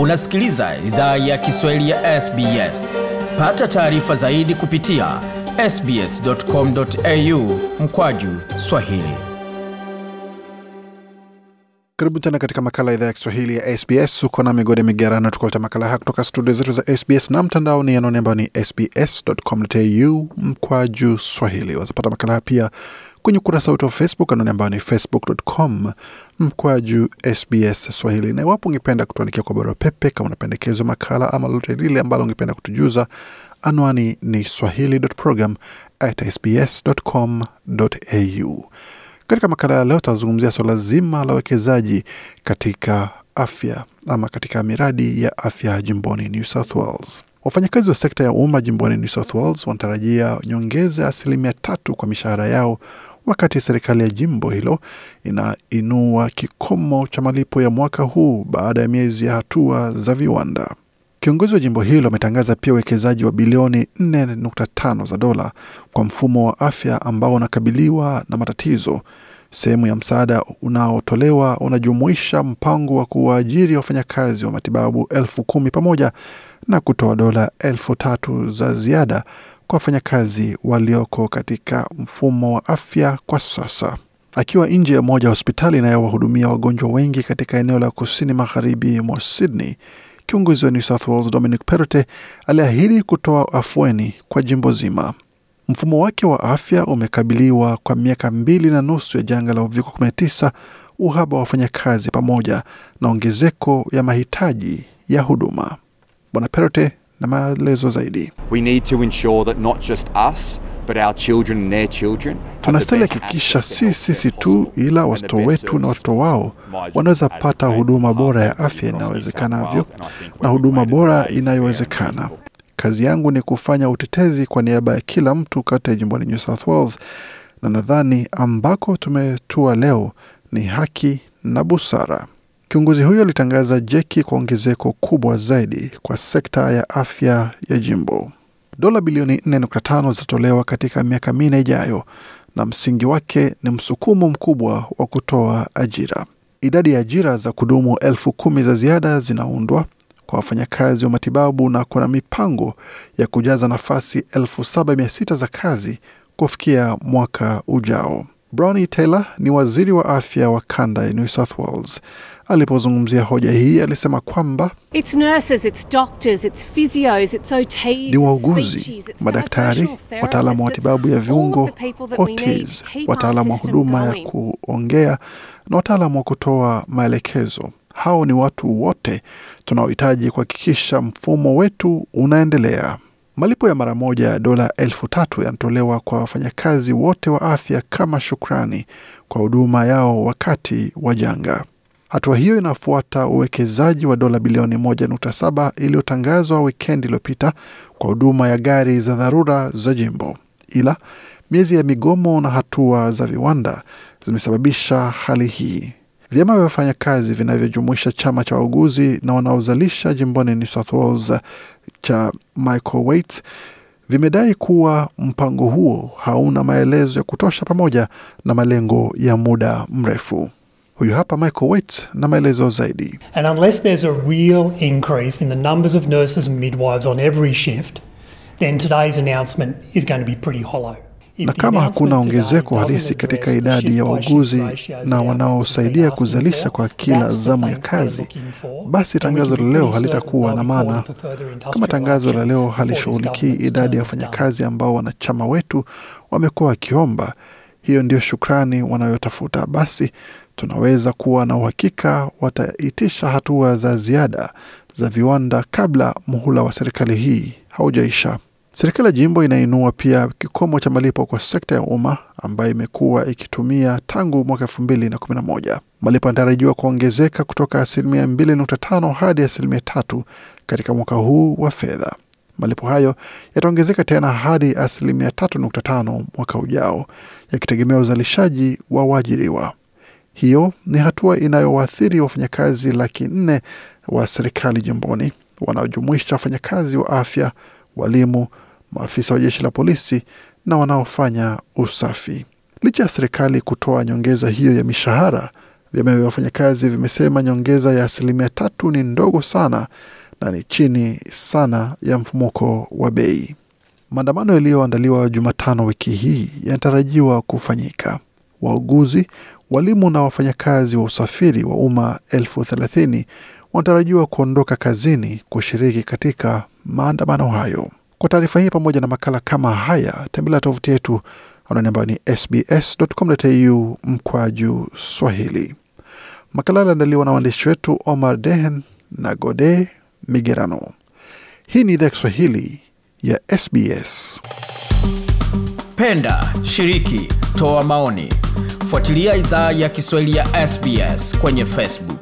Unasikiliza idhaa ya Kiswahili ya SBS. Pata taarifa zaidi kupitia sbs.com.au mkwaju swahili. Karibu tena katika makala idhaa ya Kiswahili ya SBS. Uko na migode migerano, tukuleta makala haya kutoka studio zetu za SBS na mtandaoni anwani ambayo ni sbs.com.au mkwaju swahili. Wazapata makala haya pia kwenye ukurasa wetu wa Facebook anwani ambayo ni facebook.com mkwaju SBS Swahili. Na iwapo ungependa kutuandikia kwa barua pepe, kama unapendekezwa makala ama lolote lile ambalo ungependa kutujuza, anwani ni swahili.program@sbs.com.au. Katika makala ya leo tutazungumzia swala zima la uwekezaji katika afya ama katika miradi ya afya jimboni New South Wales. Wafanyakazi wa sekta ya umma jimboni New South Wales wanatarajia nyongeza ya asilimia tatu kwa mishahara yao wakati serikali ya jimbo hilo inainua kikomo cha malipo ya mwaka huu baada ya miezi ya hatua za viwanda. Kiongozi wa jimbo hilo ametangaza pia uwekezaji wa bilioni 4.5 za dola kwa mfumo wa afya ambao unakabiliwa na matatizo. Sehemu ya msaada unaotolewa unajumuisha mpango wa kuwaajiri wafanyakazi wa matibabu elfu kumi pamoja na kutoa dola elfu tatu za ziada kwa wafanyakazi walioko katika mfumo wa afya kwa sasa. Akiwa nje ya moja ya hospitali inayowahudumia wagonjwa wengi katika eneo la kusini magharibi mwa Sydney, kiongozi wa New South Wales Dominic Perrottet aliahidi kutoa afueni kwa jimbo zima. Mfumo wake wa afya umekabiliwa kwa miaka mbili na nusu ya janga la uviko 19, uhaba wa wafanyakazi pamoja na ongezeko ya mahitaji ya huduma. Bwana Perrottet na maelezo zaidi. We need to ensure that not just us but our children and their children Tunastahili hakikisha si sisi tu, ila watoto wetu na watoto wao. Wanaweza pata huduma bora ya afya inayowezekanavyo na huduma bora inayowezekana. Kazi yangu ni kufanya utetezi kwa niaba ya kila mtu kote jimboni New South Wales, na nadhani ambako tumetua leo ni haki na busara. Kiongozi huyo alitangaza jeki kwa ongezeko kubwa zaidi kwa sekta ya afya ya jimbo. Dola bilioni 4.5 zitatolewa katika miaka minne ijayo, na msingi wake ni msukumo mkubwa wa kutoa ajira. Idadi ya ajira za kudumu elfu kumi za ziada zinaundwa kwa wafanyakazi wa matibabu na kuna mipango ya kujaza nafasi 7600 za kazi kufikia mwaka ujao. Brownie Taylor ni waziri wa afya wa kanda ya New South Wales. Alipozungumzia hoja hii, alisema kwamba It's nurses, it's doctors, it's physios, it's OTs, ni wauguzi, madaktari, wataalamu wa matibabu ya viungo, OTs, wataalamu wa huduma ya kuongea na wataalamu wa kutoa maelekezo. Hao ni watu wote tunaohitaji kuhakikisha mfumo wetu unaendelea. Malipo ya mara moja ya dola elfu tatu yanatolewa kwa wafanyakazi wote wa afya kama shukrani kwa huduma yao wakati wa janga. Hatua hiyo inafuata uwekezaji wa dola bilioni 1.7 iliyotangazwa wikendi iliyopita kwa huduma ya gari za dharura za jimbo. Ila miezi ya migomo na hatua za viwanda zimesababisha hali hii. Vyama vya wafanyakazi vinavyojumuisha chama cha wauguzi na wanaozalisha jimboni New South Wales cha Michael Waite vimedai kuwa mpango huo hauna maelezo ya kutosha pamoja na malengo ya muda mrefu. Huyu hapa Michael Waite na maelezo zaidi. And unless there's a real increase in the numbers of nurses and midwives on every shift, then today's announcement is going to be pretty hollow. Na kama hakuna ongezeko halisi katika idadi ya wauguzi na wanaosaidia kuzalisha kwa kila zamu ya kazi, basi tangazo la leo halitakuwa na maana. Kama tangazo la leo halishughulikii idadi ya wafanyakazi ambao wanachama wetu wamekuwa wakiomba, hiyo ndio shukrani wanayotafuta, basi tunaweza kuwa na uhakika wataitisha hatua za ziada za viwanda kabla muhula wa serikali hii haujaisha. Serikali ya jimbo inainua pia kikomo cha malipo kwa sekta ya umma ambayo imekuwa ikitumia tangu mwaka elfu mbili na kumi na moja. Malipo yanatarajiwa kuongezeka kutoka asilimia mbili nukta tano hadi asilimia tatu katika mwaka huu wa fedha. Malipo hayo yataongezeka tena hadi asilimia tatu nukta tano mwaka ujao, yakitegemea uzalishaji wa waajiriwa. Hiyo ni hatua inayowaathiri wafanyakazi laki nne wa serikali jimboni wanaojumuisha wafanyakazi wa afya, walimu, maafisa wa jeshi la polisi na wanaofanya usafi. Licha ya serikali kutoa nyongeza hiyo ya mishahara, Vyama vya wafanyakazi vimesema nyongeza ya asilimia tatu ni ndogo sana na ni chini sana ya mfumuko wa bei. Maandamano yaliyoandaliwa Jumatano wiki hii yanatarajiwa kufanyika. Wauguzi, walimu na wafanyakazi wa usafiri wa umma elfu thelathini wanatarajiwa kuondoka kazini kushiriki katika maandamano hayo. Kwa taarifa hii pamoja na makala kama haya, tembelea tovuti yetu anwani ambayo ni sbs.com.au mkwaju Swahili. Makala aliandaliwa na waandishi wetu Omar Dehen na Gode Migerano. Hii ni idhaa Kiswahili ya SBS. Penda, shiriki, toa maoni. Fuatilia idhaa ya Kiswahili ya SBS kwenye Facebook.